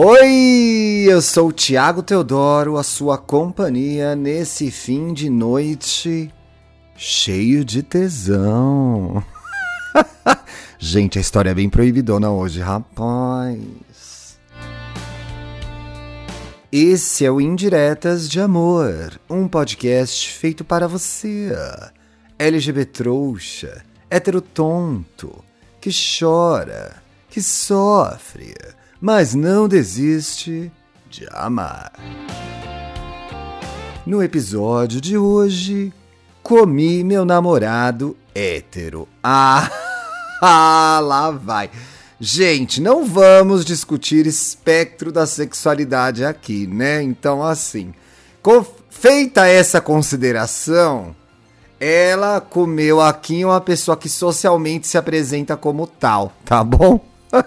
Oi, eu sou o Tiago Teodoro, a sua companhia nesse fim de noite cheio de tesão. Gente, a história é bem proibidona hoje, rapaz. Esse é o Indiretas de Amor, um podcast feito para você, LGBT trouxa, hétero tonto, que chora, que sofre mas não desiste de amar. No episódio de hoje, comi meu namorado hétero. Ah, ah, lá vai. Gente, não vamos discutir espectro da sexualidade aqui, né? Então, assim, feita essa consideração, ela comeu aqui uma pessoa que socialmente se apresenta como tal, tá bom?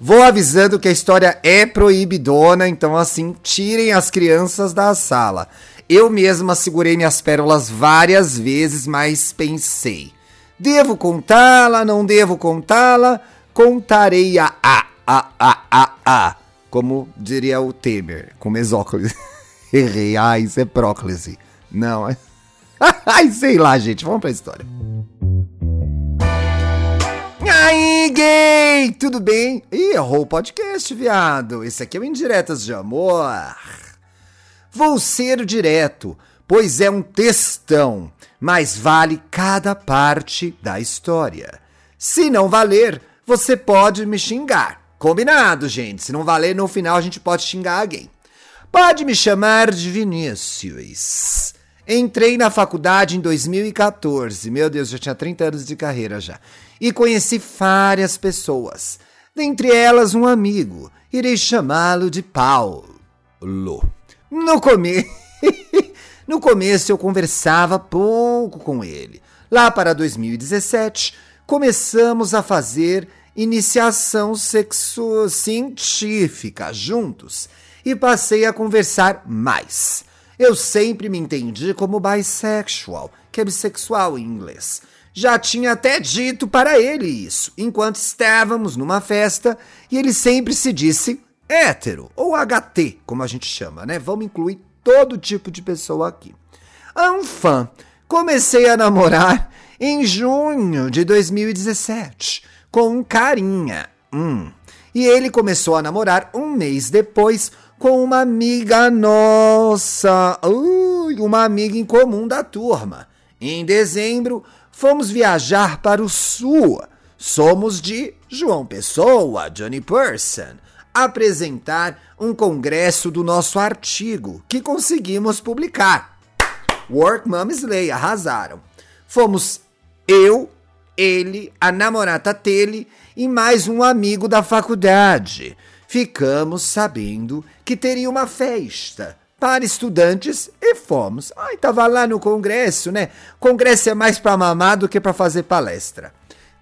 Vou avisando que a história é proibidona, então assim, tirem as crianças da sala. Eu mesma segurei minhas pérolas várias vezes, mas pensei: devo contá-la, não devo contá-la? Contarei a a a a a a, como diria o Temer, com mesóclise. Errei, ai, isso é próclise. Não, ai, sei lá, gente, vamos pra história aí, gay? Tudo bem? Ih, errou o podcast, viado. Esse aqui é o Indiretas de Amor. Vou ser direto, pois é um textão, mas vale cada parte da história. Se não valer, você pode me xingar. Combinado, gente. Se não valer, no final a gente pode xingar alguém. Pode me chamar de Vinícius. Entrei na faculdade em 2014. Meu Deus, já tinha 30 anos de carreira já e conheci várias pessoas, dentre elas um amigo. Irei chamá-lo de Paulo. No, come... no começo eu conversava pouco com ele. Lá para 2017, começamos a fazer iniciação sexo científica juntos e passei a conversar mais. Eu sempre me entendi como bisexual, que é bissexual em inglês. Já tinha até dito para ele isso, enquanto estávamos numa festa e ele sempre se disse hétero, ou HT, como a gente chama, né? Vamos incluir todo tipo de pessoa aqui. Anfã, comecei a namorar em junho de 2017 com um carinha. Hum. E ele começou a namorar um mês depois com uma amiga nossa, uh, uma amiga em comum da turma. Em dezembro, fomos viajar para o sul. Somos de João Pessoa, Johnny Person, apresentar um congresso do nosso artigo que conseguimos publicar. Work Mom Slay, arrasaram. Fomos eu, ele, a namorada dele e mais um amigo da faculdade. Ficamos sabendo que teria uma festa para estudantes e fomos. Ai, tava lá no congresso, né? Congresso é mais para mamar do que para fazer palestra.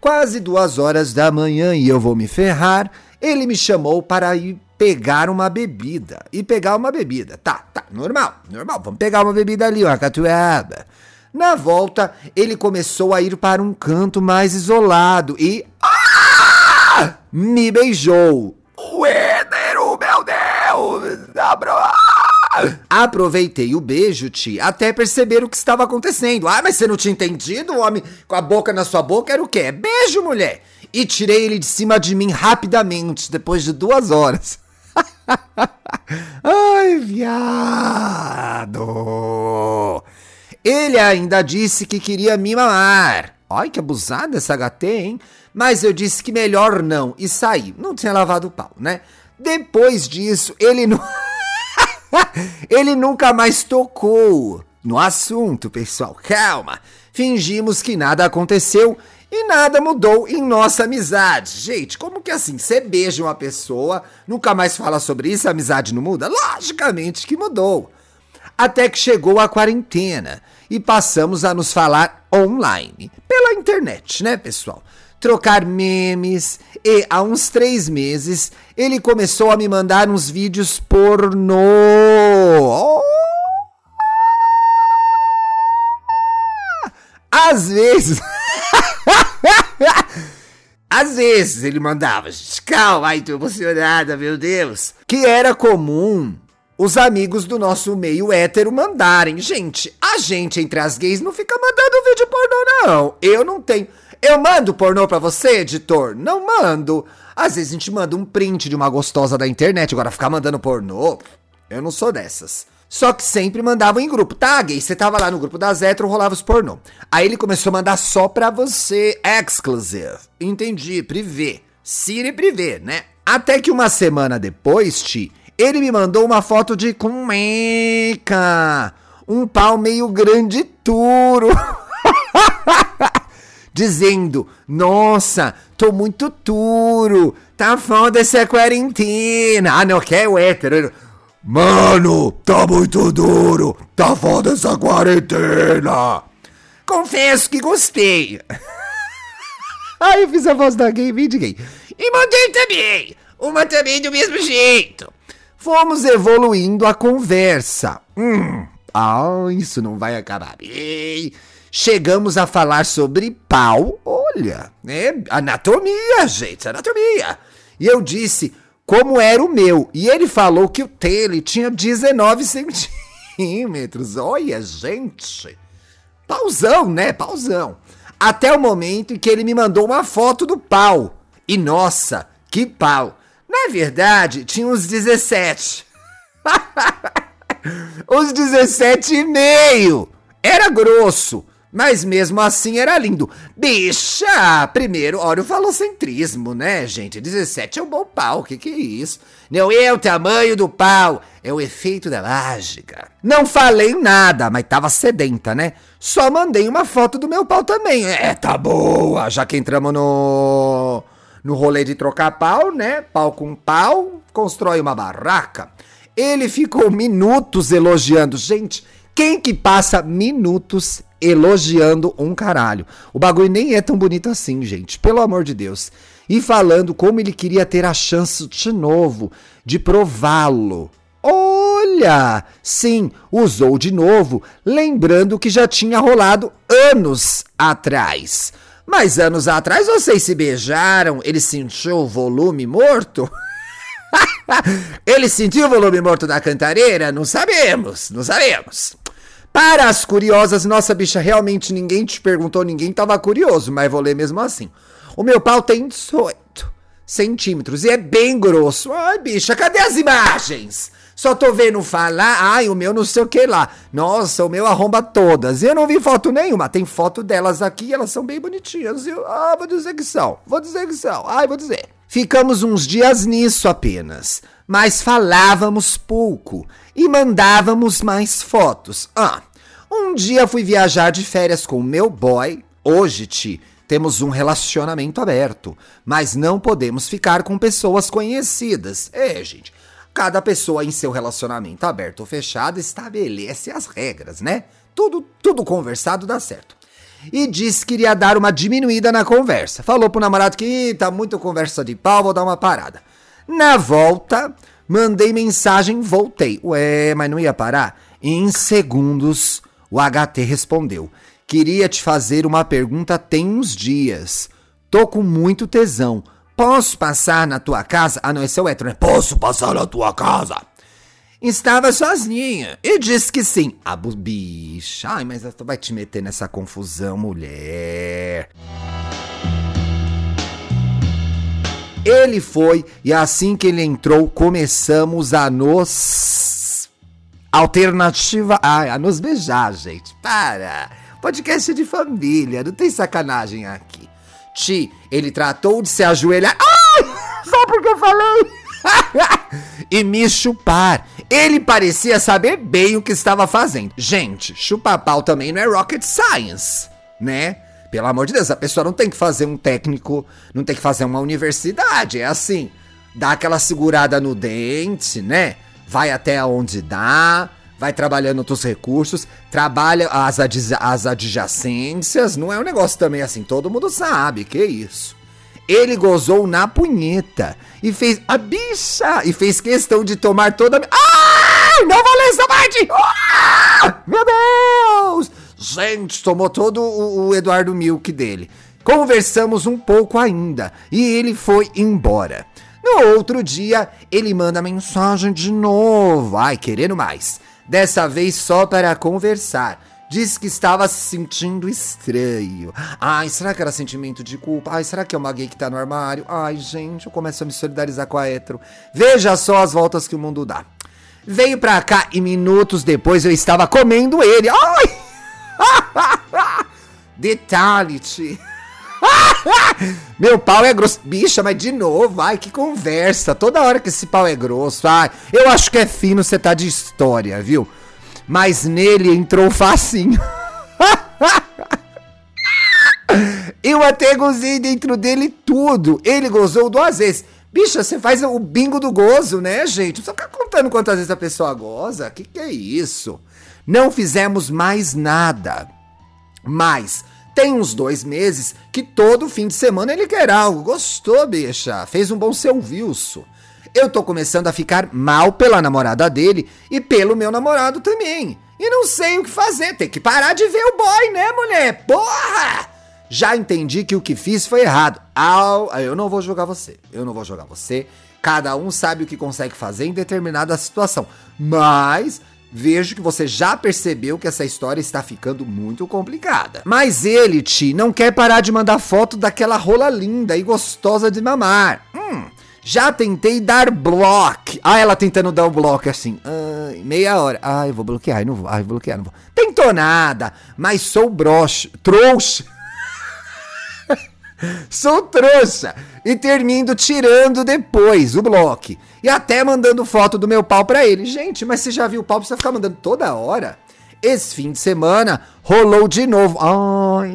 Quase duas horas da manhã e eu vou me ferrar. Ele me chamou para ir pegar uma bebida. E pegar uma bebida. Tá, tá, normal, normal. Vamos pegar uma bebida ali, uma catuaba. Na volta, ele começou a ir para um canto mais isolado e. Ah! Me beijou. Hétero, meu Deus! Abra... Aproveitei o beijo, Ti, até perceber o que estava acontecendo. Ah, mas você não tinha entendido? Homem com a boca na sua boca era o quê? Beijo, mulher! E tirei ele de cima de mim rapidamente, depois de duas horas. Ai, viado! Ele ainda disse que queria me mamar. Ai, que abusada essa HT, hein? Mas eu disse que melhor não e saí. Não tinha lavado o pau, né? Depois disso, ele não. Ele nunca mais tocou no assunto, pessoal. Calma. Fingimos que nada aconteceu e nada mudou em nossa amizade. Gente, como que assim? Você beija uma pessoa, nunca mais fala sobre isso, a amizade não muda? Logicamente que mudou. Até que chegou a quarentena e passamos a nos falar online, pela internet, né, pessoal? trocar memes e há uns três meses ele começou a me mandar uns vídeos pornô. Oh! Às vezes. Às vezes ele mandava, calma, ai, tô emocionada, meu Deus. Que era comum os amigos do nosso meio hétero mandarem. Gente, a gente entre as gays não fica mandando vídeo pornô, não. Eu não tenho. Eu mando pornô pra você, editor? Não mando. Às vezes a gente manda um print de uma gostosa da internet, agora ficar mandando pornô, eu não sou dessas. Só que sempre mandavam em grupo. Tá, gay, você tava lá no grupo das hétero, rolava os pornô. Aí ele começou a mandar só pra você, exclusive. Entendi, privé. Siri privé, né? Até que uma semana depois, Ti, ele me mandou uma foto de cumeca. Um pau meio grande duro. Dizendo, nossa, tô muito duro. Tá foda essa quarentena. Ah, não, que é o hétero. Mano, tá muito duro. Tá foda essa quarentena. Confesso que gostei. Aí eu fiz a voz da gay, vídeo gay. E mandei também. Uma também do mesmo jeito. Fomos evoluindo a conversa. Hum, ah, isso não vai acabar. Chegamos a falar sobre pau. Olha, é anatomia, gente, anatomia. E eu disse, como era o meu. E ele falou que o dele tinha 19 centímetros. Olha, gente. Pausão, né? Pausão. Até o momento em que ele me mandou uma foto do pau. E nossa, que pau. Na verdade, tinha uns 17. uns 17 e meio. Era grosso. Mas mesmo assim era lindo. Bicha! Primeiro, olha o falocentrismo, né, gente? 17 é um bom pau, que que é isso? Não é o tamanho do pau, é o efeito da mágica. Não falei nada, mas tava sedenta, né? Só mandei uma foto do meu pau também. É, tá boa, já que entramos no no rolê de trocar pau, né? Pau com pau, constrói uma barraca. Ele ficou minutos elogiando. Gente, quem que passa minutos elogiando um caralho? O bagulho nem é tão bonito assim, gente. Pelo amor de Deus. E falando como ele queria ter a chance de novo de prová-lo. Olha! Sim, usou de novo, lembrando que já tinha rolado anos atrás. Mas anos atrás vocês se beijaram, ele sentiu o volume morto? ele sentiu o volume morto da cantareira? Não sabemos, não sabemos. Para as curiosas, nossa bicha, realmente ninguém te perguntou, ninguém tava curioso, mas vou ler mesmo assim. O meu pau tem 18 centímetros e é bem grosso. Ai, bicha, cadê as imagens? Só tô vendo falar, ai, o meu não sei o que lá. Nossa, o meu arromba todas. Eu não vi foto nenhuma. Tem foto delas aqui, elas são bem bonitinhas. Eu, ah, vou dizer que são. Vou dizer que são. Ai, vou dizer. Ficamos uns dias nisso apenas, mas falávamos pouco e mandávamos mais fotos. Ah, um dia fui viajar de férias com o meu boy. Hoje, Ti, temos um relacionamento aberto, mas não podemos ficar com pessoas conhecidas. É, gente. Cada pessoa em seu relacionamento aberto ou fechado estabelece as regras, né? Tudo, tudo conversado dá certo. E disse que iria dar uma diminuída na conversa. Falou pro namorado que tá muito conversa de pau, vou dar uma parada. Na volta, mandei mensagem, voltei. Ué, mas não ia parar? Em segundos, o HT respondeu: Queria te fazer uma pergunta tem uns dias. Tô com muito tesão. Posso passar na tua casa? Ah, não, esse é o hétero, né? Posso passar na tua casa? Estava sozinha e disse que sim. A bicha, ai, mas tu vai te meter nessa confusão, mulher. Ele foi e assim que ele entrou, começamos a nos. Alternativa. Ai, a nos beijar, gente. Para! Podcast de família, não tem sacanagem aqui. Ti, ele tratou de se ajoelhar. Ai! Só porque eu falei! e me chupar. Ele parecia saber bem o que estava fazendo. Gente, chupar pau também não é rocket science, né? Pelo amor de Deus, a pessoa não tem que fazer um técnico, não tem que fazer uma universidade. É assim, dá aquela segurada no dente, né? Vai até onde dá, vai trabalhando outros recursos, trabalha as, as adjacências. Não é um negócio também assim, todo mundo sabe, que isso. Ele gozou na punheta e fez a bicha e fez questão de tomar toda. Ai, não vou ler essa parte! Ah, meu Deus! Gente, tomou todo o, o Eduardo Milk dele. Conversamos um pouco ainda e ele foi embora. No outro dia, ele manda mensagem de novo, ai, querendo mais. Dessa vez só para conversar. Diz que estava se sentindo estranho. Ai, será que era sentimento de culpa? Ai, será que é uma gay que tá no armário? Ai, gente, eu começo a me solidarizar com a hétero. Veja só as voltas que o mundo dá. Veio pra cá e minutos depois eu estava comendo ele. Ai! Detalhe-te. Meu pau é grosso. Bicha, mas de novo, ai, que conversa. Toda hora que esse pau é grosso, ai. Eu acho que é fino você tá de história, viu? Mas nele entrou facinho. Eu até gozei dentro dele tudo. Ele gozou duas vezes. Bicha, você faz o bingo do gozo, né, gente? Só ficar contando quantas vezes a pessoa goza. Que que é isso? Não fizemos mais nada. Mas tem uns dois meses que todo fim de semana ele quer algo. Gostou, bicha? Fez um bom serviço. Eu tô começando a ficar mal pela namorada dele e pelo meu namorado também. E não sei o que fazer. Tem que parar de ver o boy, né, mulher? Porra! Já entendi que o que fiz foi errado. Au, eu não vou jogar você. Eu não vou jogar você. Cada um sabe o que consegue fazer em determinada situação. Mas vejo que você já percebeu que essa história está ficando muito complicada. Mas ele, Ti, não quer parar de mandar foto daquela rola linda e gostosa de mamar. Hum, já tentei dar block. Ah, ela tentando dar o um bloco assim. Ai, meia hora. Ai, eu vou bloquear, não vou. Ai, vou bloquear, não vou. Tentou nada, mas sou broxo, trouxa. Sou trouxa. E termino tirando depois o bloco. E até mandando foto do meu pau pra ele. Gente, mas você já viu o pau? Precisa ficar mandando toda hora? Esse fim de semana rolou de novo. Ai,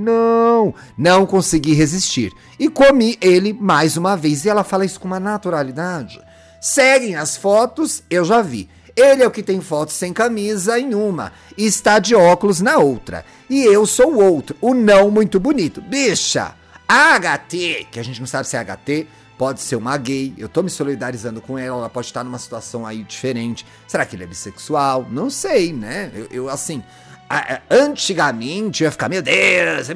não. Não consegui resistir. E comi ele mais uma vez. E ela fala isso com uma naturalidade. Seguem as fotos, eu já vi. Ele é o que tem fotos sem camisa em uma e está de óculos na outra. E eu sou o outro, o não muito bonito. Bicha, HT, que a gente não sabe se é HT, pode ser uma gay. Eu tô me solidarizando com ela, ela pode estar numa situação aí diferente. Será que ele é bissexual? Não sei, né? Eu, eu assim, antigamente eu ia ficar, meu Deus,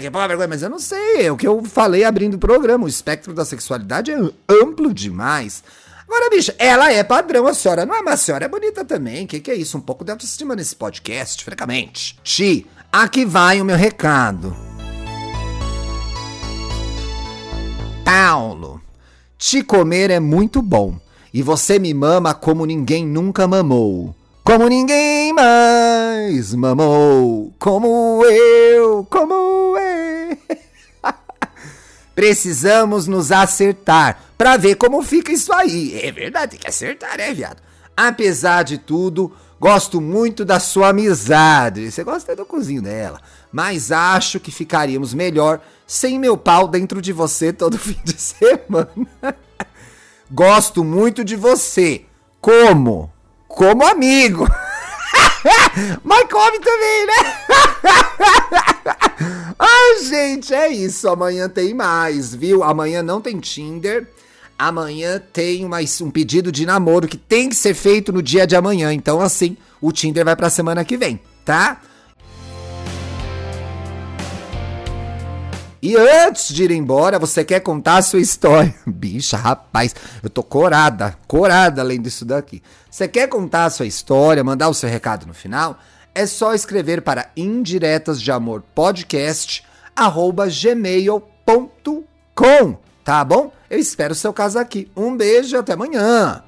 que porra vergonha, mas eu não sei, é o que eu falei abrindo o programa, o espectro da sexualidade é amplo demais. Agora, bicha, ela é padrão, a senhora não é, mas a senhora é bonita também. Que que é isso? Um pouco de autoestima nesse podcast, francamente. Ti, aqui vai o meu recado. Paulo, te comer é muito bom. E você me mama como ninguém nunca mamou. Como ninguém mais mamou. Como eu, como eu. Precisamos nos acertar pra ver como fica isso aí. É verdade, tem que acertar, né, viado? Apesar de tudo, gosto muito da sua amizade. Você gosta do cozinho dela. Mas acho que ficaríamos melhor sem meu pau dentro de você todo fim de semana. gosto muito de você. Como? Como amigo. Mas come também, né? Ai, gente, é isso. Amanhã tem mais, viu? Amanhã não tem Tinder. Amanhã tem uma, um pedido de namoro que tem que ser feito no dia de amanhã. Então, assim, o Tinder vai pra semana que vem, tá? E antes de ir embora, você quer contar a sua história? Bicha, rapaz, eu tô corada, corada além disso daqui. Você quer contar a sua história, mandar o seu recado no final? É só escrever para indiretas de amor podcast gmail.com, tá bom? Eu espero o seu caso aqui. Um beijo e até amanhã.